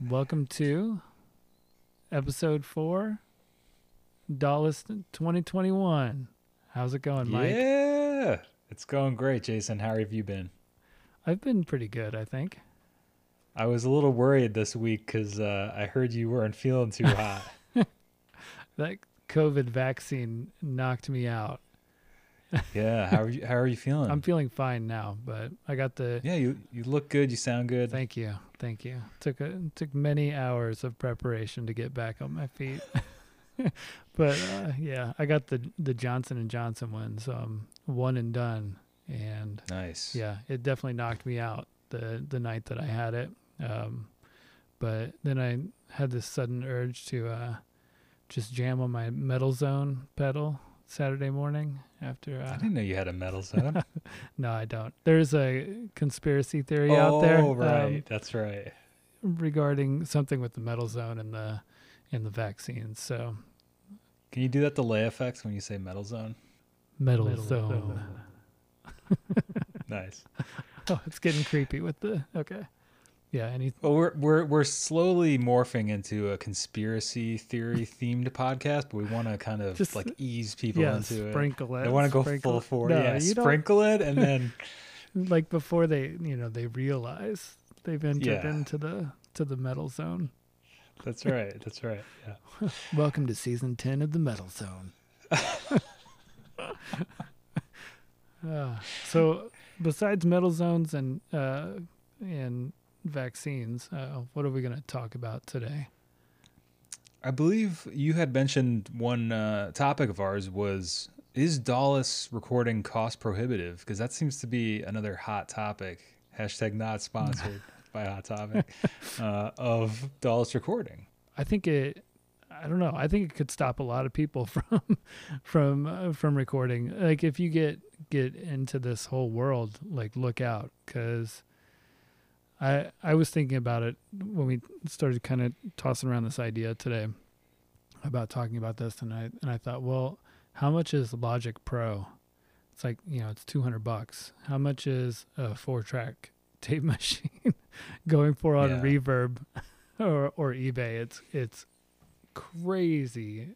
Welcome to episode four, DAWless 2021. How's it going, Mike? Yeah, it's going great, Jason. How have you been? I've been pretty good, I think. I was a little worried this week because uh, I heard you weren't feeling too hot. That COVID vaccine knocked me out. Yeah, how are you? How are you feeling? I'm feeling fine now, but I got the. yeah, you you look good. You sound good. Thank you, thank you. Took a took many hours of preparation to get back on my feet. but uh, yeah, I got the the Johnson and Johnson one, so I'm one and done. And nice. yeah, it definitely knocked me out the the night that I had it. Um, but then I had this sudden urge to uh, just jam on my Metal Zone pedal Saturday morning after. I Uh, didn't know you had a metal zone. no, I don't. There's a conspiracy theory out there Oh, um, right. That's right. regarding something with the Metal Zone and the and the vaccines. So Can you do that delay effects when you say metal zone? Metal, Metal Zone. Zone. Nice. Oh, it's getting creepy with the okay. Yeah, any Well, we're we're we're slowly morphing into a conspiracy theory themed podcast, but we want to kind of Just- like ease people yeah, into it. sprinkle it. They want to go sprinkle full it. for No, yeah, you don't- sprinkle it and then like before they you know they realize they've entered Yeah. into the to the metal zone that's right, that's right. Yeah. welcome to season 10 of the metal zone uh, so besides metal zones and uh and vaccines uh what are we going to talk about today I believe you had mentioned one uh, topic of ours was is DAWless recording cost prohibitive? Because that seems to be another hot topic. Hashtag not sponsored by Hot Topic uh, of DAWless recording. i think it i don't know i think it could stop a lot of people from from uh, from recording like if you get get into this whole world like look out because i i was thinking about it when we started kind of tossing around this idea today about talking about this and i and i thought well how much is logic pro? It's like you know it's 200 bucks. How much is a four track tape machine going for on Yeah. reverb or or ebay? It's it's crazy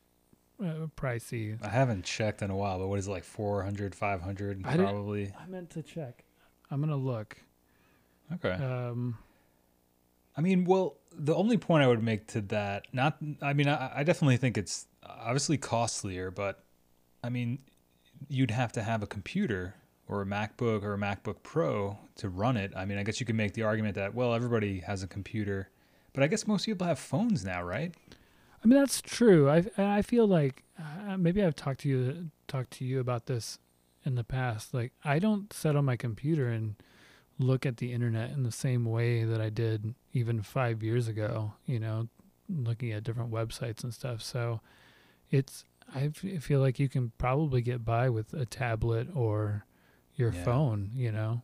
uh, pricey. I haven't checked in a while, but what is it like 400, 500 I probably? i meant to check. I'm gonna look Okay. um I mean, well, the only point I would make to that, not, I mean, I, I definitely think it's obviously costlier, but I mean, you'd have to have a computer or a MacBook or a MacBook Pro to run it. I mean, I guess you could make the argument that, well, everybody has a computer, but I guess most people have phones now, right? I mean that's true. I I feel like uh, maybe I've talked to you talked to you about this in the past. Like I don't sit on my computer and look at the internet in the same way that I did even 5 years ago, you know, looking at different websites and stuff. So it's I feel like you can probably get by with a tablet or your Yeah. phone, you know.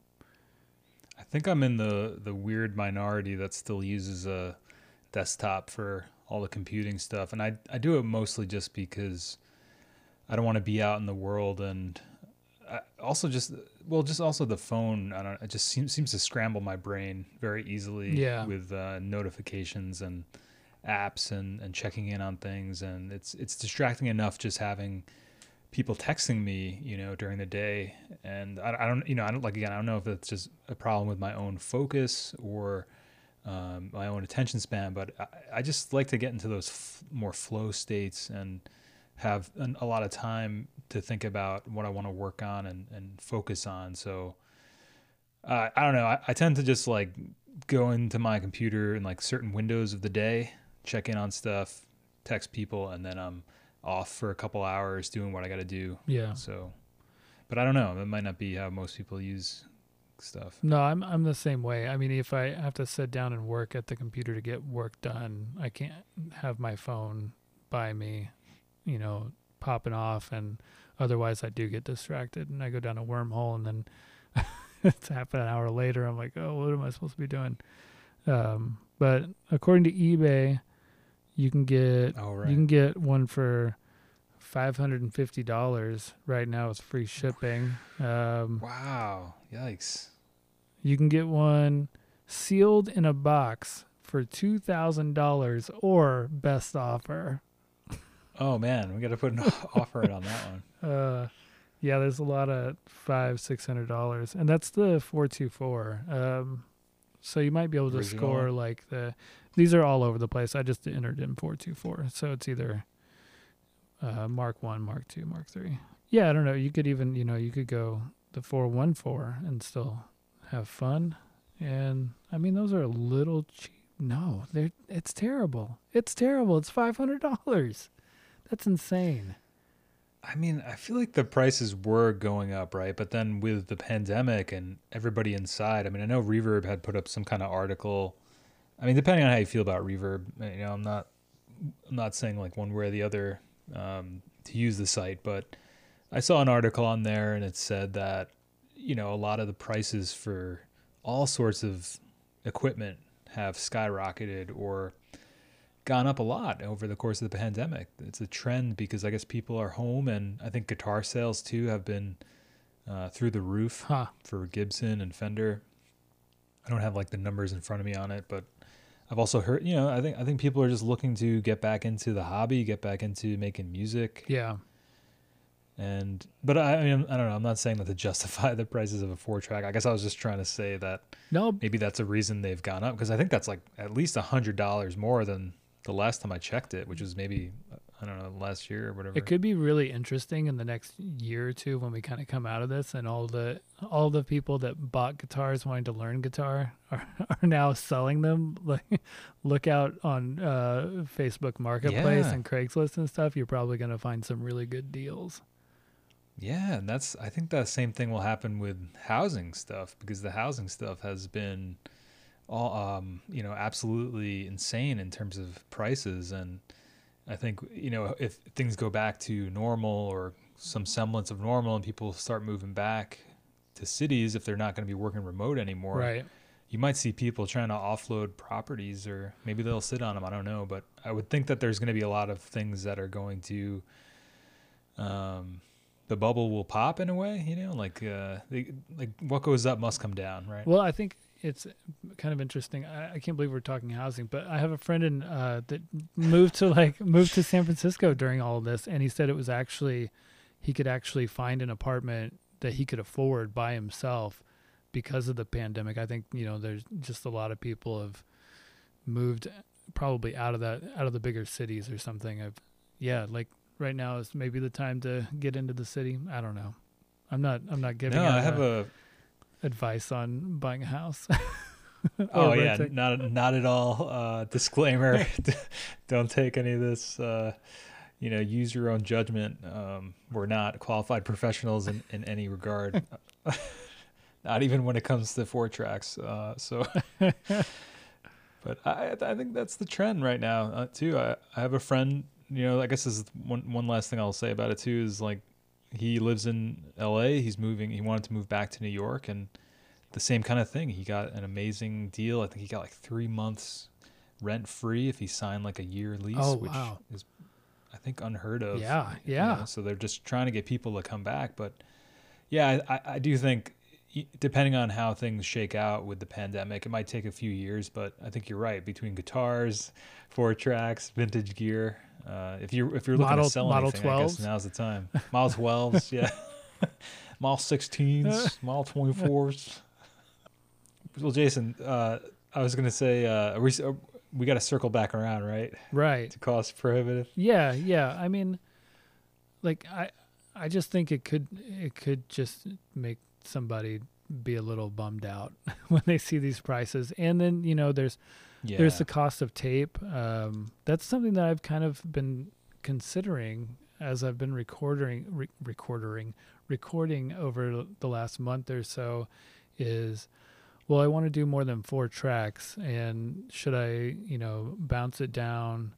I think I'm in the the weird minority that still uses a desktop for all the computing stuff, and I I do it mostly just because I don't want to be out in the world, and also just well, just also the phone. I don't. It just seems seems to scramble my brain very easily. Yeah. With uh, notifications and apps and and checking in on things, and it's it's distracting enough just having people texting me, you know, during the day. And I, I don't, you know, I don't like, again, I don't know if it's just a problem with my own focus or um, my own attention span, but I, I just like to get into those f- more flow states and have an, a lot of time to think about what I want to work on and, and focus on. So uh, I don't know. I, I tend to just like go into my computer in like certain windows of the day, check in on stuff, text people, and then I'm off for a couple hours doing what I got to do. Yeah. So, but I don't know. That might not be how most people use stuff. No, I'm I'm the same way. I mean, if I have to sit down and work at the computer to get work done, I can't have my phone by me, you know, popping off and otherwise I do get distracted and I go down a wormhole and then it's half an hour later I'm like, "Oh, what am I supposed to be doing?" Um, but according to eBay, you can get right. you can get one for five hundred and fifty dollars right now with free shipping. Um, wow. Yikes. you can get one sealed in a box for two thousand dollars or best offer. Oh man, we got to put an offer in on that one. Uh, yeah, there's a lot of five, six hundred dollars, and that's the four two four. Um, so you might be able to Original score like the. These are all over the place. I just entered in four two four, so it's either uh, Mark one, Mark two, Mark three. Yeah, I don't know. You could even, you know, you could go the four one four and still have fun. And I mean, those are a little cheap. No, they're it's terrible. It's terrible. It's five hundred dollars. That's insane. I mean, I feel like the prices were going up, right? But then with the pandemic and everybody inside, I mean, I know Reverb had put up some kind of article. I mean, depending on how you feel about Reverb, you know, I'm not, I'm not saying like one way or the other um, to use the site, but I saw an article on there and it said that, you know, a lot of the prices for all sorts of equipment have skyrocketed or gone up a lot over the course of the pandemic. It's a trend because I guess people are home, and I think guitar sales too have been uh, through the roof Huh. for Gibson and Fender. I don't have like the numbers in front of me on it, but I've also heard, you know, I think I think people are just looking to get back into the hobby, get back into making music, Yeah. and but I, I mean, I don't know. I'm not saying that to justify the prices of a four track. I guess I was just trying to say that No, maybe that's a reason they've gone up because I think that's like at least a hundred dollars more than the last time I checked it, which was maybe I don't know last year or whatever. It could be really interesting in the next year or two when we kind of come out of this, and all the all the people that bought guitars wanting to learn guitar are, are now selling them. Like, look out on uh, Facebook Marketplace Yeah. and Craigslist and stuff. You're probably going to find some really good deals. Yeah, and that's I think that same thing will happen with housing stuff because the housing stuff has been all um, you know, absolutely insane in terms of prices and I think you know if things go back to normal or some semblance of normal and people start moving back to cities if they're not going to be working remote anymore. Right. You might see people trying to offload properties or maybe they'll sit on them, I don't know, but I would think that there's going to be a lot of things that are going to um the bubble will pop in a way, you know, like uh, they, like what goes up must come down, right? Well, I think it's kind of interesting. I, I can't believe we're talking housing, but I have a friend in uh, that moved to like moved to San Francisco during all of this, and he said it was actually he could actually find an apartment that he could afford by himself because of the pandemic. I think you know there's just a lot of people have moved probably out of that out of the bigger cities or something. I've yeah, like right now is maybe the time to get into the city. I don't know. I'm not. I'm not giving. no, I have a advice on buying a house. oh yeah, not not at all. Uh, disclaimer: don't take any of this. Uh, you know, use your own judgment. Um, we're not qualified professionals in, in any regard. not even when it comes to four tracks. Uh, so, but I I think that's the trend right now uh, too. I I have a friend. You know, I guess this is one one last thing I'll say about it too is like he lives in L.A. He's moving. He wanted to move back to New York and the same kind of thing. He got an amazing deal. I think he got like three months rent free if he signed like a year lease, Oh, which wow. is I think unheard of. Yeah, you yeah. know, So they're just trying to get people to come back. But yeah, I, I, do think depending on how things shake out with the pandemic, it might take a few years. But I think you're right. Between guitars, four tracks, vintage gear. Uh, if you're if you're looking Model- to sell Model anything, I guess now's the time. Model twelves, yeah. Model sixteens, Model twenty fours. Well, Jason, uh, I was gonna say uh, we uh, we got to circle back around, right? right. To cost prohibitive. Yeah, yeah. I mean, like I, I just think it could it could just make somebody be a little bummed out when they see these prices, and then you know there's Yeah. there's the cost of tape. Um, that's something that I've kind of been considering as I've been recording, re- recording, recording over the last month or so. Is well, I want to do more than four tracks, and should I, you know, bounce it down,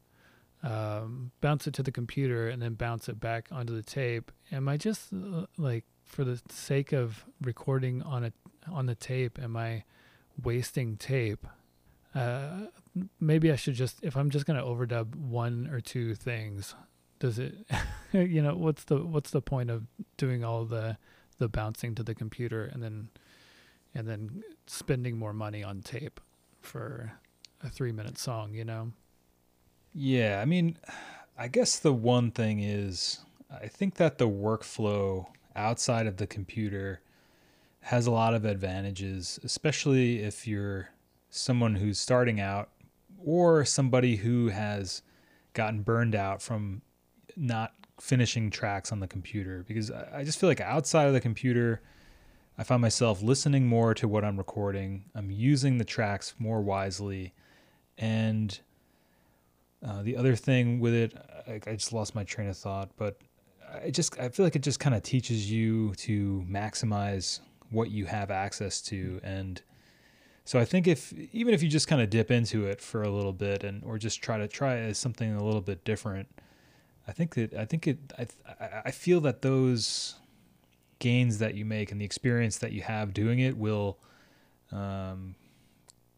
um, bounce it to the computer, and then bounce it back onto the tape? Am I just uh, like, for the sake of recording on a on the tape, am I wasting tape? uh, maybe I should just if I'm just gonna overdub one or two things, does it you know, what's the what's the point of doing all the the bouncing to the computer and then and then spending more money on tape for a three minute song, you know? Yeah, I mean, I guess the one thing is, I think that the workflow outside of the computer has a lot of advantages, especially if you're someone who's starting out or somebody who has gotten burned out from not finishing tracks on the computer. Because I just feel like outside of the computer, I find myself listening more to what I'm recording. I'm using the tracks more wisely. And uh, the other thing with it, I, I just lost my train of thought, but I just I feel like it just kind of teaches you to maximize what you have access to and so I think if even if you just kind of dip into it for a little bit and or just try to try as something a little bit different, I think that I think it I I feel that those gains that you make and the experience that you have doing it will um,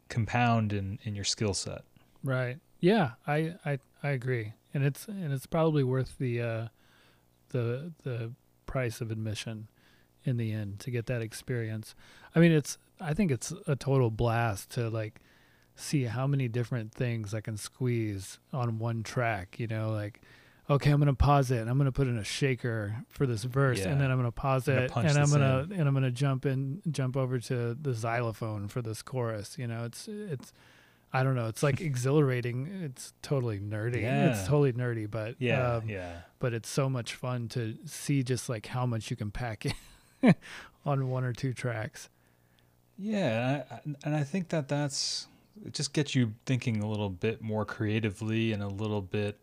compound in in your skill set. Right. Yeah, I, I I agree, and it's and it's probably worth the uh, the the price of admission in the end to get that experience. I mean, it's I think it's a total blast to like see how many different things I can squeeze on one track. You know, like okay, I'm gonna pause it and I'm gonna put in a shaker for this verse, yeah. and then I'm gonna pause it and I'm gonna in. and I'm gonna jump in, jump over to the xylophone for this chorus. You know, it's it's I don't know. It's like exhilarating. It's totally nerdy. Yeah. It's totally nerdy, but yeah, um, yeah. But it's so much fun to see just like how much you can pack in on one or two tracks. Yeah, and I, and I think that that's it. Just gets you thinking a little bit more creatively and a little bit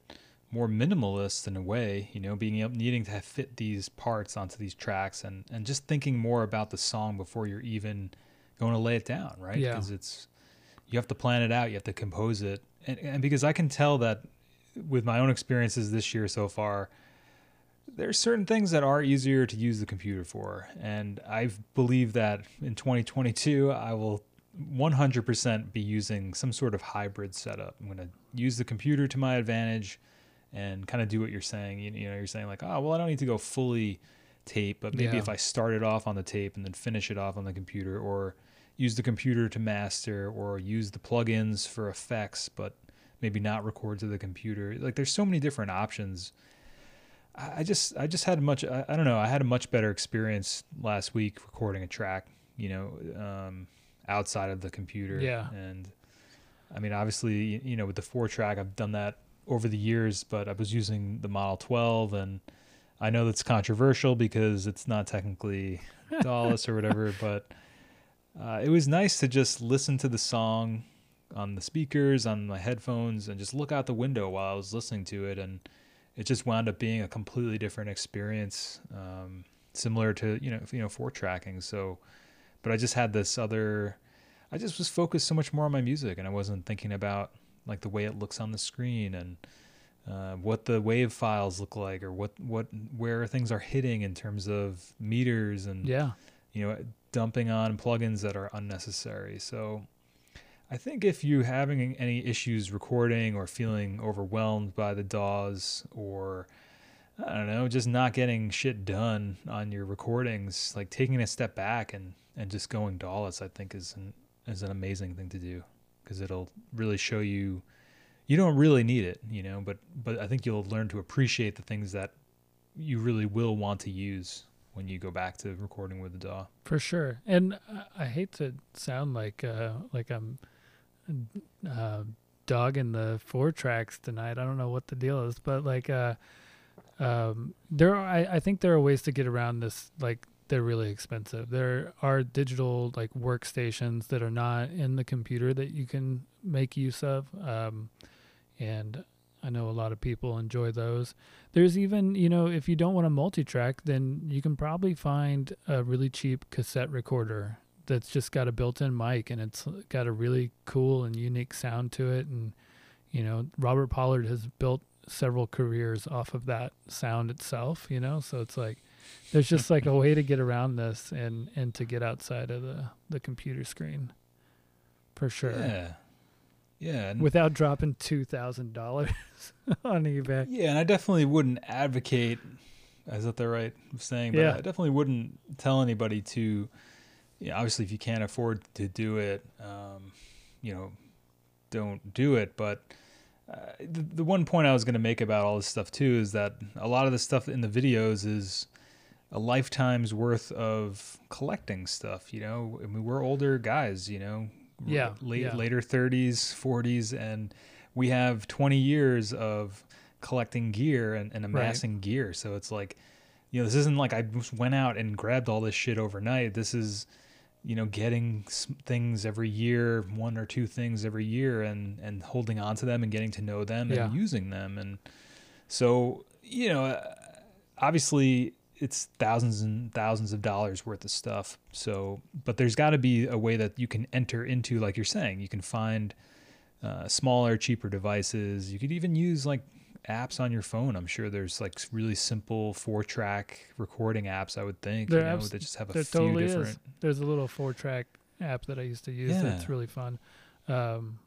more minimalist in a way. You know, being able, needing to fit these parts onto these tracks and and just thinking more about the song before you're even going to lay it down, right? Yeah. Because it's you have to plan it out, you have to compose it, and, and because I can tell that with my own experiences this year so far, there's certain things that are easier to use the computer for, and I believe that in 2022 I will 100% be using some sort of hybrid setup. I'm going to use the computer to my advantage and kind of do what you're saying. You, you, know, you're saying like, oh, well, I don't need to go fully tape, but maybe yeah. if I start it off on the tape and then finish it off on the computer, or use the computer to master or use the plugins for effects, but maybe not record to the computer. Like there's so many different options. I just I just had much I, I don't know I had a much better experience last week recording a track you know um, outside of the computer yeah and I mean obviously you know with the four track I've done that over the years but I was using the Model 12 and I know that's controversial because it's not technically DAWless or whatever but uh, it was nice to just listen to the song on the speakers, on my headphones, and just look out the window while I was listening to it. And it just wound up being a completely different experience, um, similar to you know you know four tracking. So, but I just had this other. I just was focused so much more on my music, and I wasn't thinking about like the way it looks on the screen and uh, what the wave files look like, or what what where things are hitting in terms of meters and yeah, you know dumping on plugins that are unnecessary. So I think if you're having any issues recording or feeling overwhelmed by the DAWs or I don't know, just not getting shit done on your recordings, like taking a step back and, and just going DAWless, I think is an is an amazing thing to do because it'll really show you you don't really need it, you know, but but I think you'll learn to appreciate the things that you really will want to use when you go back to recording with the DAW. For sure. And I hate to sound like uh, like I'm uh, dogging the four tracks tonight. I don't know what the deal is, but like uh, um, there are, I, I think there are ways to get around this. Like they're really expensive. There are digital like workstations that are not in the computer that you can make use of. Um, and I know a lot of people enjoy those. There's even, you know, if you don't want a multi track, then you can probably find a really cheap cassette recorder that's just got a built in mic and it's got a really cool and unique sound to it. And, you know, Robert Pollard has built several careers off of that sound itself, you know? So it's like, there's just like a way to get around this and, and to get outside of the, the computer screen for sure. Yeah. Yeah. Without dropping two thousand dollars on eBay. Yeah, and I definitely wouldn't advocate. Is that the right saying? But yeah. I definitely wouldn't tell anybody to. You know, obviously, if you can't afford to do it, um, you know, don't do it. But uh, the, the one point I was going to make about all this stuff too is that a lot of the stuff in the videos is a lifetime's worth of collecting stuff. You know, I mean, we're older guys. You know, Yeah, late yeah. later thirties, forties, and we have twenty years of collecting gear and, and amassing gear. So it's like, you know, this isn't like I just went out and grabbed all this shit overnight. This is, you know, getting things every year, one or two things every year, and and holding on to them and getting to know them Yeah. and using them. And so, you know, obviously it's thousands and thousands of dollars worth of stuff. So, but there's got to be a way that you can enter into, like you're saying, you can find uh, smaller, cheaper devices. You could even use like apps on your phone. I'm sure there's like really simple four track recording apps. I would think There you know, abs- that just have a few totally different. is. There's a little four track app that I used to use Yeah. that's really fun. Um,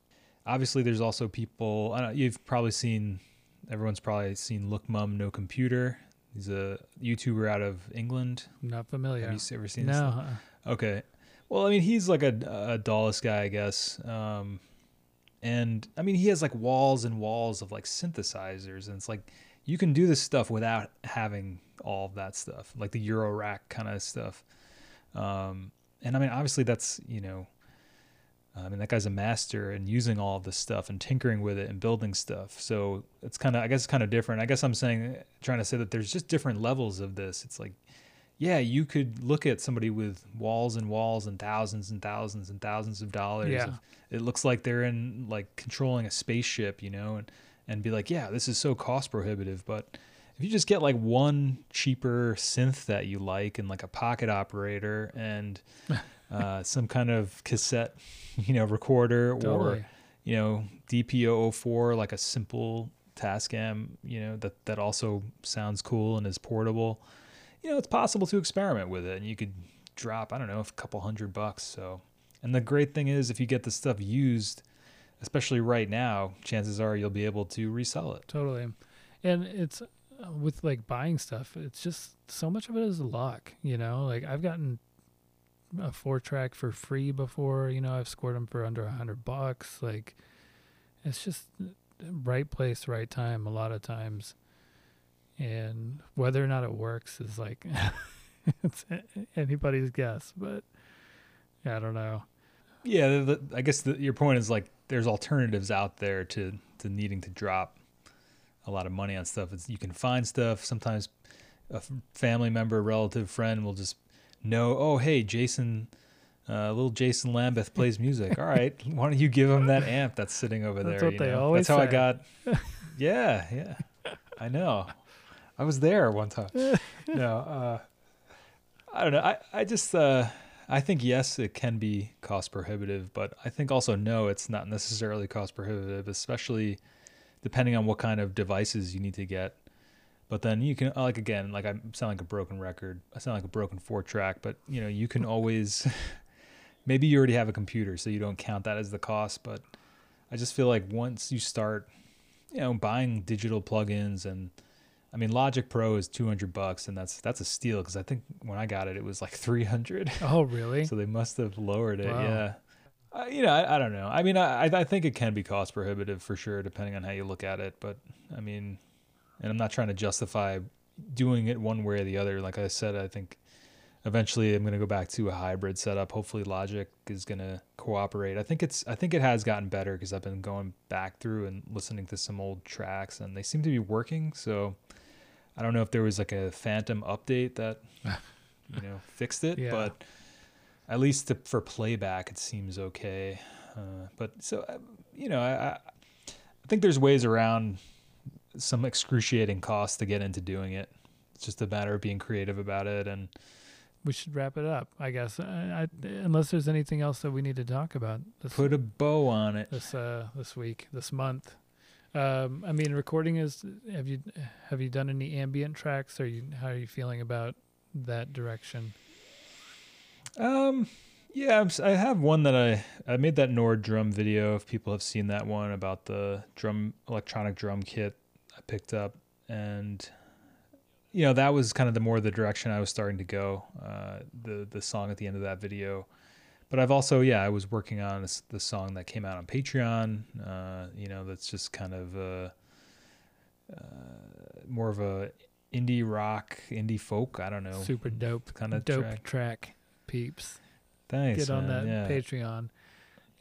Obviously, there's also people. I don't, you've probably seen. Everyone's probably seen Look Mum No Computer. He's a YouTuber out of England. not familiar. Have you ever seen this? no. uh-uh. Okay. Well, I mean, he's like a, a DAWless guy, I guess. Um, and I mean, he has like walls and walls of like synthesizers, and it's like you can do this stuff without having all of that stuff, like the Euro rack kind of stuff. Um, and I mean, obviously, that's you know, Um, I mean, that guy's a master in using all of this stuff and tinkering with it and building stuff. So it's kind of, I guess, it's kind of different. I guess I'm saying, trying to say that there's just different levels of this. It's like yeah, you could look at somebody with walls and walls and thousands and thousands and thousands of dollars. Yeah. Of, it looks like they're in like controlling a spaceship, you know, and and be like, yeah, this is so cost prohibitive. But if you just get like one cheaper synth that you like and like a pocket operator and uh, some kind of cassette, you know, recorder or you know DP-004 like a simple Tascam, you know, that that also sounds cool and is portable. You know, it's possible to experiment with it and you could drop, I don't know, a couple hundred bucks. So, and the great thing is if you get the stuff used, especially right now, chances are you'll be able to resell it. Totally. And it's uh, with like buying stuff, it's just so much of it is luck, you know? Like I've gotten a four track for free before, you know, I've scored them for under a hundred bucks. Like it's just right place, right time a lot of times. And whether or not it works is like it's anybody's guess, but yeah, I don't know. Yeah, the, the, I guess the, your point is like there's alternatives out there to to needing to drop a lot of money on stuff. It's, you can find stuff. Sometimes a family member, relative, friend will just know. Oh, hey, Jason, uh, little Jason Lambeth plays music. All right, why don't you give him that amp that's sitting over That's there? what you they know? always That's how I got. Yeah, yeah, I know. I was there one time. no, uh, I don't know. I I just. Uh, I think yes, it can be cost prohibitive, but I think also no, it's not necessarily cost prohibitive, especially depending on what kind of devices you need to get. But then you can like again, like I sound like a broken record. I sound like a broken four track, but you know, you can always maybe you already have a computer, so you don't count that as the cost, but I just feel like once you start, you know, buying digital plugins and I mean Logic Pro is 200 bucks and that's that's a steal because I think when I got it it was like 300. Oh, really? So they must have lowered it. Wow. Yeah. Uh, you know, I, I don't know. I mean, I I think it can be cost prohibitive for sure, depending on how you look at it. But I mean, and I'm not trying to justify doing it one way or the other. Like I said, I think eventually I'm going to go back to a hybrid setup. Hopefully, Logic is going to cooperate. I think it's I think it has gotten better because I've been going back through and listening to some old tracks, and they seem to be working. So I don't know if there was like a phantom update that you know fixed it, Yeah. but at least to, for playback, it seems okay. Uh, but so uh, you know, I I think there's ways around some excruciating costs to get into doing it. It's just a matter of being creative about it and we should wrap it up, I guess. I, I, unless there's anything else that we need to talk about this put a bow on it. this uh this week, this month. Um, I mean, recording is. Have you have you done any ambient tracks? Or you how are you feeling about that direction? Um, yeah, I'm, I have one that I I made that Nord drum video. If people have seen that one about the drum electronic drum kit I picked up, and you know that was kind of the more the direction I was starting to go. Uh, the the song at the end of that video, but I've also yeah I was working on this the song that came out on Patreon. Uh, you know that's just kind of uh, uh, more of a indie rock, indie folk. I don't know. Super dope. kind of dope track. track, peeps. Thanks, Get on man. that yeah. Patreon.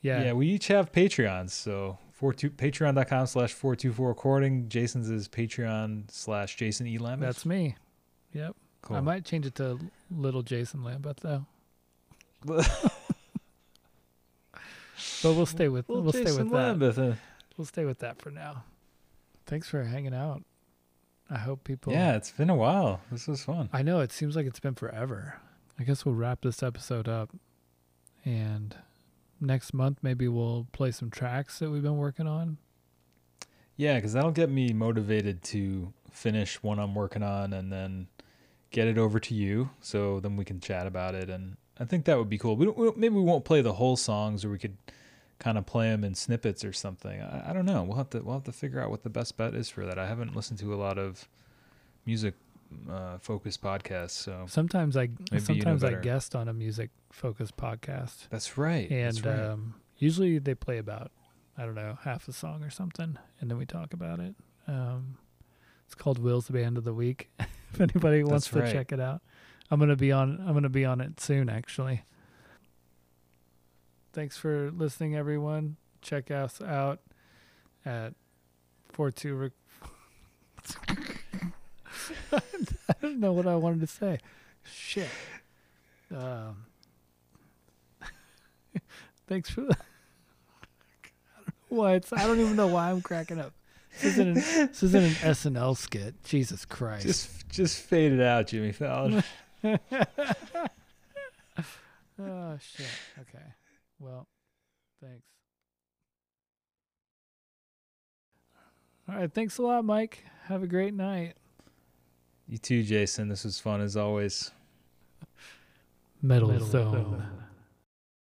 Yeah. Yeah. we each have Patreons. So four two patreon.com slash four two four recording. Jason's is Patreon slash Jason E Lambeth. That's me. Yep. cool. I might change it to Little Jason Lambeth though. But we'll stay with Little we'll stay with that. Lambeth, uh, We'll stay with that for now. Thanks for hanging out. I hope people yeah, it's been a while. This was fun. I know it seems like it's been forever. I guess we'll wrap this episode up and next month maybe we'll play some tracks that we've been working on. Yeah, because that'll get me motivated to finish one I'm working on and then get it over to you. So then we can chat about it. And I think that would be cool. We we maybe we won't play the whole songs, or we could kind of play them in snippets or something. I, I don't know. We'll have to we'll have to figure out what the best bet is for that. I haven't listened to a lot of music uh, focused podcasts, so Sometimes I sometimes I guest on a music focused podcast. that's right. and that's right. um, usually they play about I don't know half a song or something, and then we talk about it. Um, it's called Will's Band of the Week. if anybody wants That's right. to check it out, I'm gonna be on. I'm gonna be on it soon, actually. Thanks for listening, everyone. Check us out at four two. Rec- I don't know what I wanted to say. Shit. Um, thanks for the. Why it's I don't even know why I'm cracking up. This isn't an, this isn't an SNL skit. Jesus Christ. just just fade it out, Jimmy Fallon. oh shit. Okay. Well, thanks. All right. Thanks a lot, Mike. Have a great night. You too, Jason. This was fun as always. Metal, Metal Zone. Zone.